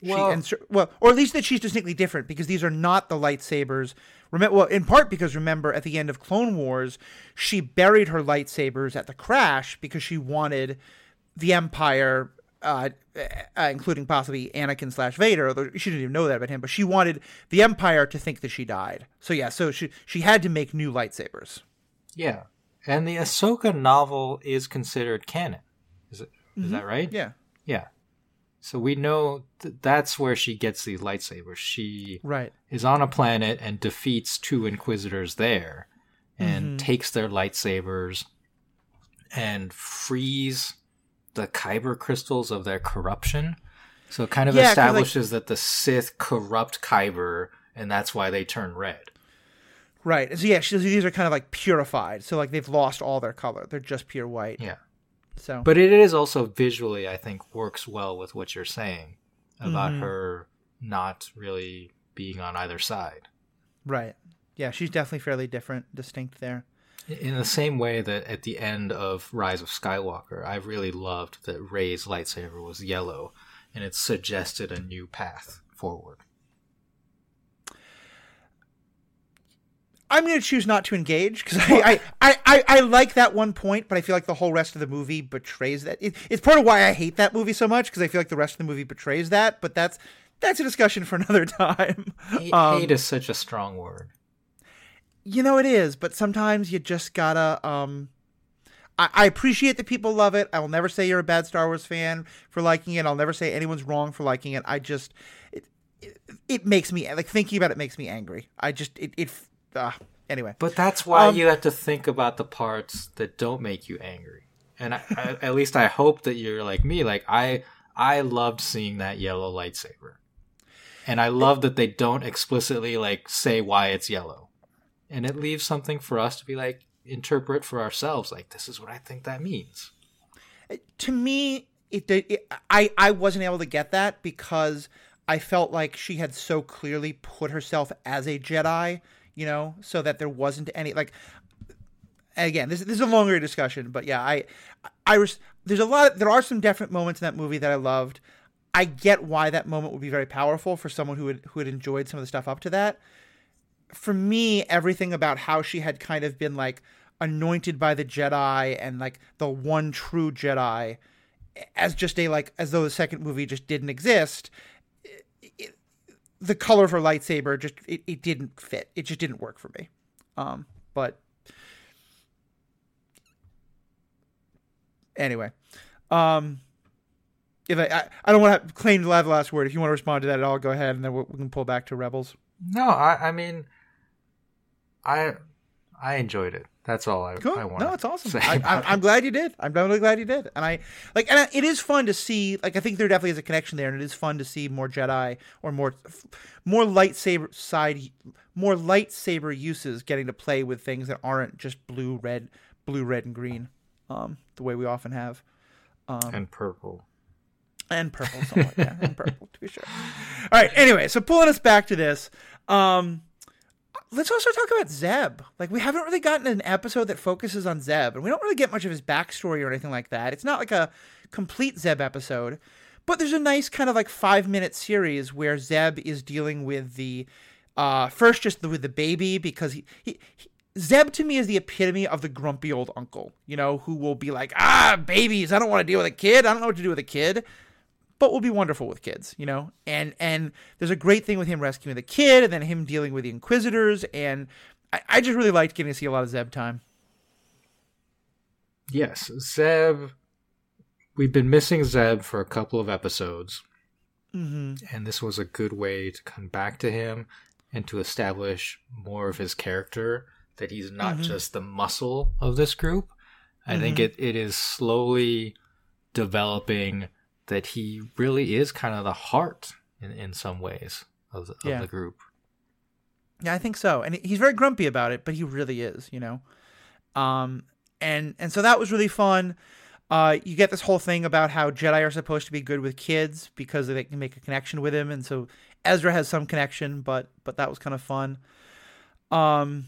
Well, she, and, well, or at least that she's distinctly different because these are not the lightsabers. Remember, well, in part because remember at the end of Clone Wars, she buried her lightsabers at the crash because she wanted the Empire, uh, uh, including possibly Anakin slash Vader. Although she didn't even know that about him, but she wanted the Empire to think that she died. So yeah, so she she had to make new lightsabers. Yeah, and the Ahsoka novel is considered canon. Is it? Is mm-hmm. that right? Yeah. Yeah. So we know th- that's where she gets these lightsabers. She right. is on a planet and defeats two inquisitors there and mm-hmm. takes their lightsabers and frees the kyber crystals of their corruption. So it kind of yeah, establishes like, that the Sith corrupt kyber and that's why they turn red. Right. So yeah, these are kind of like purified. So like they've lost all their color. They're just pure white. Yeah. So, but it is also visually, I think, works well with what you're saying about mm-hmm. her not really being on either side. Right. Yeah, she's definitely fairly different, distinct there. In the same way that at the end of Rise of Skywalker, I really loved that Rey's lightsaber was yellow, and it suggested a new path forward. I'm going to choose not to engage because I, I, I, I, like that one point, but I feel like the whole rest of the movie betrays that. It, it's part of why I hate that movie so much because I feel like the rest of the movie betrays that. But that's that's a discussion for another time. Hate, um, hate is such a strong word. You know it is, but sometimes you just gotta. Um, I, I appreciate that people love it. I will never say you're a bad Star Wars fan for liking it. I'll never say anyone's wrong for liking it. I just it, it, it makes me like thinking about it makes me angry. I just it it uh, anyway. But that's why um, you have to think about the parts that don't make you angry. And I, I, at least I hope that you're like me. Like I, I loved seeing that yellow lightsaber, and I love that they don't explicitly like say why it's yellow, and it leaves something for us to be like interpret for ourselves. Like this is what I think that means. To me, it, I I wasn't able to get that because I felt like she had so clearly put herself as a Jedi you know, so that there wasn't any like. Again, this, this is a longer discussion, but yeah, I, I was there's a lot. Of, there are some definite moments in that movie that I loved. I get why that moment would be very powerful for someone who had who had enjoyed some of the stuff up to that. For me, everything about how she had kind of been like anointed by the Jedi and like the one true Jedi as just a like as though the second movie just didn't exist the color of her lightsaber just it, it didn't fit. It just didn't work for me. Um, but anyway, um, if I, I, I don't want to claim the last word. If you want to respond to that at all, go ahead, and then we can pull back to Rebels. No, I, I mean, I I enjoyed it. That's all I, cool. I want. No, it's awesome. I, am glad you did. I'm really glad you did. And I like, and it is fun to see. Like, I think there definitely is a connection there, and it is fun to see more Jedi or more, more lightsaber side, more lightsaber uses getting to play with things that aren't just blue, red, blue, red, and green, um, the way we often have. Um, and purple. And purple, somewhat, yeah, and purple to be sure. All right. Anyway, so pulling us back to this. Um, let's also talk about Zeb. Like we haven't really gotten an episode that focuses on Zeb, and we don't really get much of his backstory or anything like that. It's not like a complete Zeb episode, but there's a nice kind of like five minute series where Zeb is dealing with the uh, first just the, with the baby because he, he, he Zeb to me is the epitome of the grumpy old uncle, you know, who will be like, ah, babies, I don't want to deal with a kid. I don't know what to do with a kid but will be wonderful with kids, you know. And and there's a great thing with him rescuing the kid, and then him dealing with the Inquisitors, and I, I just really liked getting to see a lot of Zeb time. Yes, Zeb we've been missing Zeb for a couple of episodes, hmm and this was a good way to come back to him and to establish more of his character that he's not Mhm. just the muscle of this group. I think Mhm. it, it is slowly developing that he really is kind of the heart in, in some ways of the, of Yeah. the group. Yeah, I think so. And he's very grumpy about it, but he really is, you know. Um and and so that was really fun. Uh you get this whole thing about how Jedi are supposed to be good with kids because they can make a connection with him and so Ezra has some connection, but but that was kind of fun. Um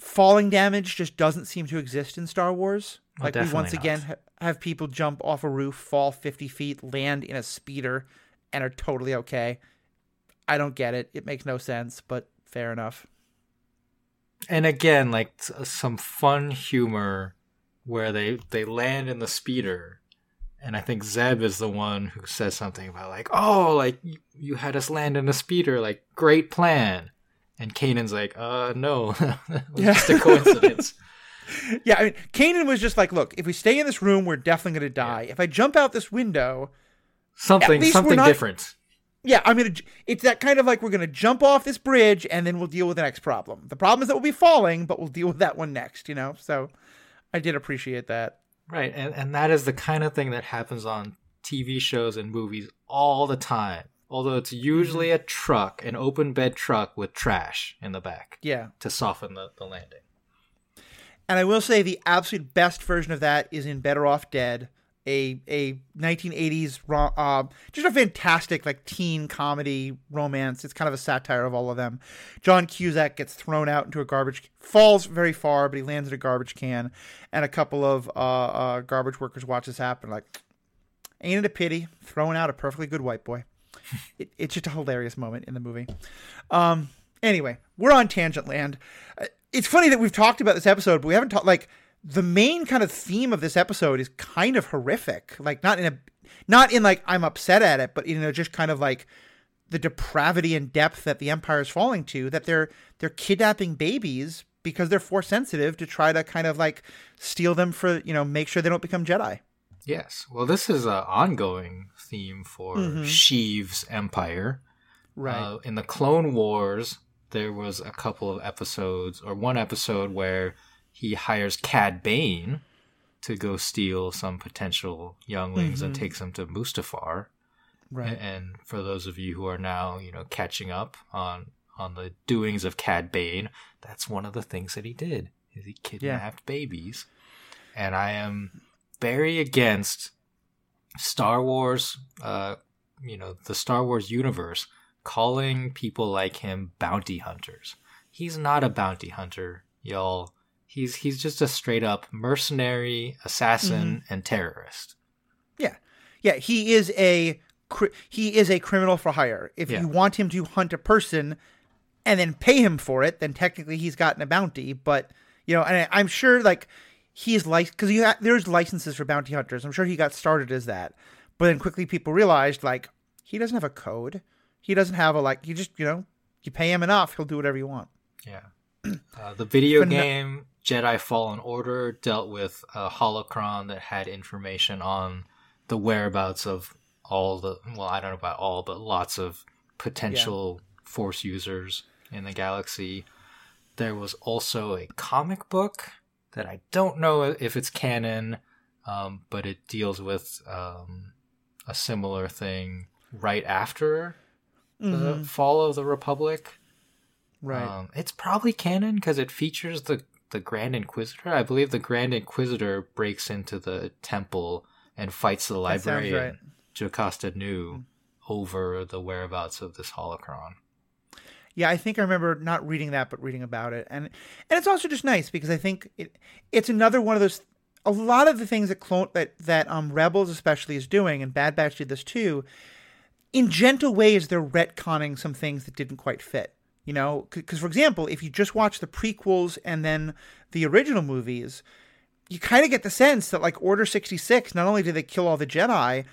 falling damage just doesn't seem to exist in Star Wars. Oh, Like we once definitely again ha- have people jump off a roof, fall 50 feet, land in a speeder and are totally okay. I don't get it. It makes no sense, but fair enough. and again like some fun humor where they they land in the speeder and i think zeb is the one who says something about like oh like you, you had us land in a speeder like great plan and Kanan's like uh no it was Yeah. just a coincidence Yeah, I mean, Kanan was just like, look, if we stay in this room, we're definitely going to die. If I jump out this window, something something not- different yeah, I'm going to. It's that kind of like we're going to jump off this bridge and then we'll deal with the next problem. The problem is that we'll be falling, but we'll deal with that one next, you know? So I did appreciate that. right and and that is the kind of thing that happens on tv shows and movies all the time although it's usually Mm-hmm. a truck an open bed truck with trash in the back Yeah. to soften the, the landing And I will say the absolute best version of that is in Better Off Dead, a a 1980s uh, just a fantastic like teen comedy romance. It's kind of a satire of all of them. John Cusack gets thrown out into a garbage falls very far, but he lands in a garbage can, and a couple of uh, uh, garbage workers watch this happen. Like, ain't it a pity throwing out a perfectly good white boy? It, it's just a hilarious moment in the movie. Um, anyway, we're on tangent land. Uh, It's funny that we've talked about this episode, but we haven't talked like the main kind of theme of this episode is kind of horrific. Like not in a not in like I'm upset at it, but you know, just kind of like the depravity and depth that the Empire is falling to, that they're they're kidnapping babies because they're force sensitive to try to kind of like steal them for you know, make sure they don't become Jedi. Yes. Well, this is an ongoing theme for Mhm. Sheev's empire. Right. Uh, in the Clone Wars, there was a couple of episodes, or one episode where he hires Cad Bane to go steal some potential younglings and Mhm. takes them to Mustafar. right. And for those of you who are now, you know, catching up on on the doings of Cad Bane, that's one of the things that he did. Is he kidnapped babies. And I am very against Star Wars, uh, you know, the Star Wars universe calling people like him bounty hunters. He's not a bounty hunter, y'all. He's he's just a straight up mercenary, assassin, and terrorist. Yeah, yeah. he is a he is a criminal for hire. If Yeah. you want him to hunt a person and then pay him for it, then technically he's gotten a bounty. But you know, and I, I'm sure like he's like because you ha- there's licenses for bounty hunters. I'm sure he got started as that, but then quickly people realized like he doesn't have a code. He doesn't have a like. You just you know you pay him enough, he'll do whatever you want. Yeah. Uh, the video Phen- game Jedi Fallen Order dealt with a holocron that had information on the whereabouts of all the well, I don't know about all, but lots of potential Force users in the galaxy. There was also a comic book that I don't know if it's canon, um, but it deals with um, a similar thing right after the Mhm. fall of the Republic. Right. Um, it's probably canon because it features the the Grand Inquisitor. I believe the Grand Inquisitor breaks into the temple and fights the librarian right. Jocasta Nu over the whereabouts of this holocron. Yeah, I think I remember not reading that, but reading about it, and and it's also just nice because I think it it's another one of those. A lot of the things that clone that that um Rebels especially is doing, and Bad Batch did this too. In gentle ways, they're retconning some things that didn't quite fit. You know, because for example, if you just watch the prequels and then the original movies, you kind of get the sense that like Order sixty six. Not only did they kill all the Jedi,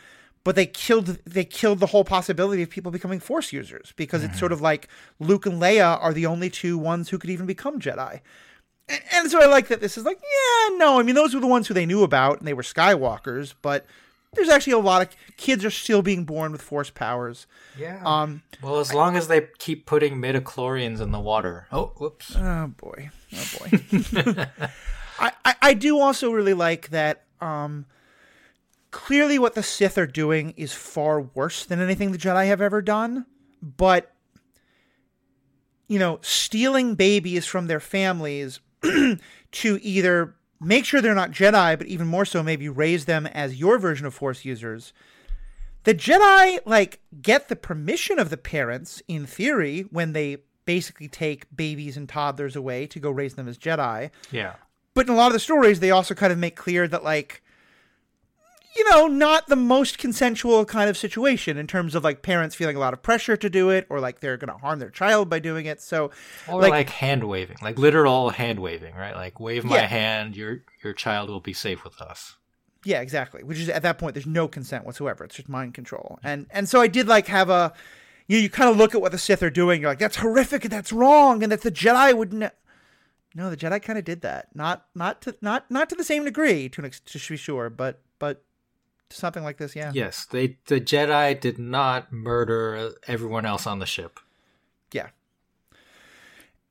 but they killed they killed the whole possibility of people becoming Force users because it's sort of like Luke and Leia are the only two ones who could even become Jedi. And, and so I like that this is like, yeah, no, I mean those were the ones who they knew about and they were Skywalkers, but there's actually a lot of kids are still being born with force powers. Yeah. Um, well, as long as they keep putting midichlorians in the water. Oh, whoops. oh boy, oh boy. I, I I do also really like that. Um, clearly, what the Sith are doing is far worse than anything the Jedi have ever done. But you know, stealing babies from their families to either make sure they're not Jedi, but even more so, maybe raise them as your version of Force users. The Jedi, like, get the permission of the parents, in theory, when they basically take babies and toddlers away to go raise them as Jedi. Yeah. But in a lot of the stories, they also kind of make clear that, like, you know, not the most consensual kind of situation in terms of like parents feeling a lot of pressure to do it or like they're going to harm their child by doing it. So, Or like, like, hand waving, like literal hand waving, right? Like wave my Yeah. hand, your your child will be safe with us. Yeah, exactly. Which is at that point, there's no consent whatsoever. It's just mind control. And and so I did like have a, you you kind of look at what the Sith are doing. You're like, that's horrific and that's wrong and that the Jedi would. Ne-. No, the Jedi kind of did that. Not not to not not to the same degree to to be sure, but but something like this, yeah. Yes, they the Jedi did not murder everyone else on the ship. Yeah.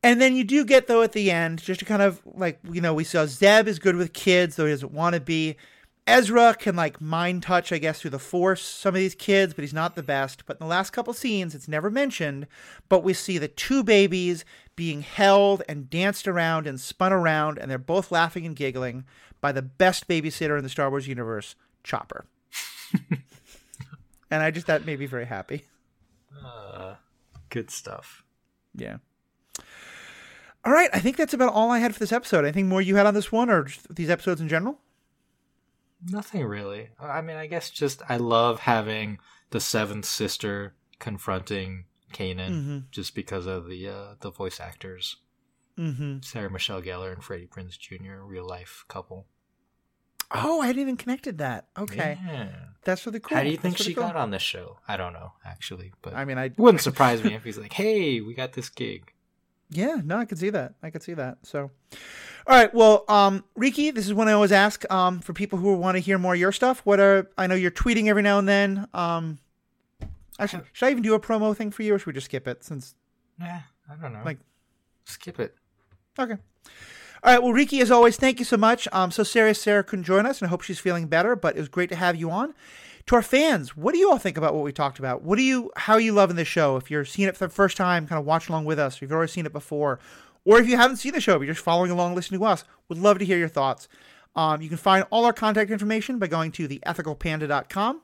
And then you do get though at the end, just to kind of like you know, we saw Zeb is good with kids, though he doesn't want to be. Ezra can like mind touch, I guess, through the force some of these kids, but he's not the best. But in the last couple scenes, it's never mentioned, but we see the two babies being held and danced around and spun around, and they're both laughing and giggling by the best babysitter in the Star Wars universe, Chopper. and I just that made me very happy. Uh, good stuff. Yeah. All right, I think that's about all I had for this episode. Anything more you had on this one, or just these episodes in general? Nothing really. I mean, I guess just I love having the seventh sister confronting Kanan Mm-hmm. just because of the uh, the voice actors, Mm-hmm. Sarah Michelle Gellar and Freddie Prinze Jr. Real life couple. Oh, I hadn't even connected that. Okay, Yeah. that's really cool. How do you think she cool. got on this show? I don't know actually, but I mean, I wouldn't surprise me if he's like, "Hey, we got this gig." yeah, no, I could see that. I could see that. So, all right, well, um, Riki, this is when I always ask um, for people who want to hear more of your stuff. What are I know you're tweeting every now and then. Um, actually, should I even do a promo thing for you, or should we just skip it? Since Yeah, I don't know. Like- skip it. Okay. All right. Well, Riki, as always, thank you so much. Um, so Sarah, Sarah couldn't join us, and I hope she's feeling better. But it was great to have you on. To our fans, what do you all think about what we talked about? What do you, how are you loving this show? If you're seeing it for the first time, kind of watch along with us. If you've already seen it before, or if you haven't seen the show, but you're just following along, listening to us, would love to hear your thoughts. Um, you can find all our contact information by going to theethicalpanda.com.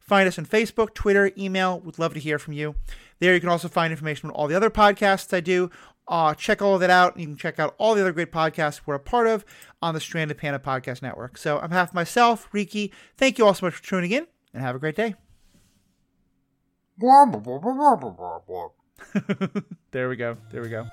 Find us on Facebook, Twitter, email. Would love to hear from you. There you can also find information on all the other podcasts I do. Uh, check all of that out. and You can check out all the other great podcasts we're a part of on the Stranded Panda Podcast Network. So, I'm half myself, Riki, thank you all so much for tuning in and have a great day. There we go. There we go.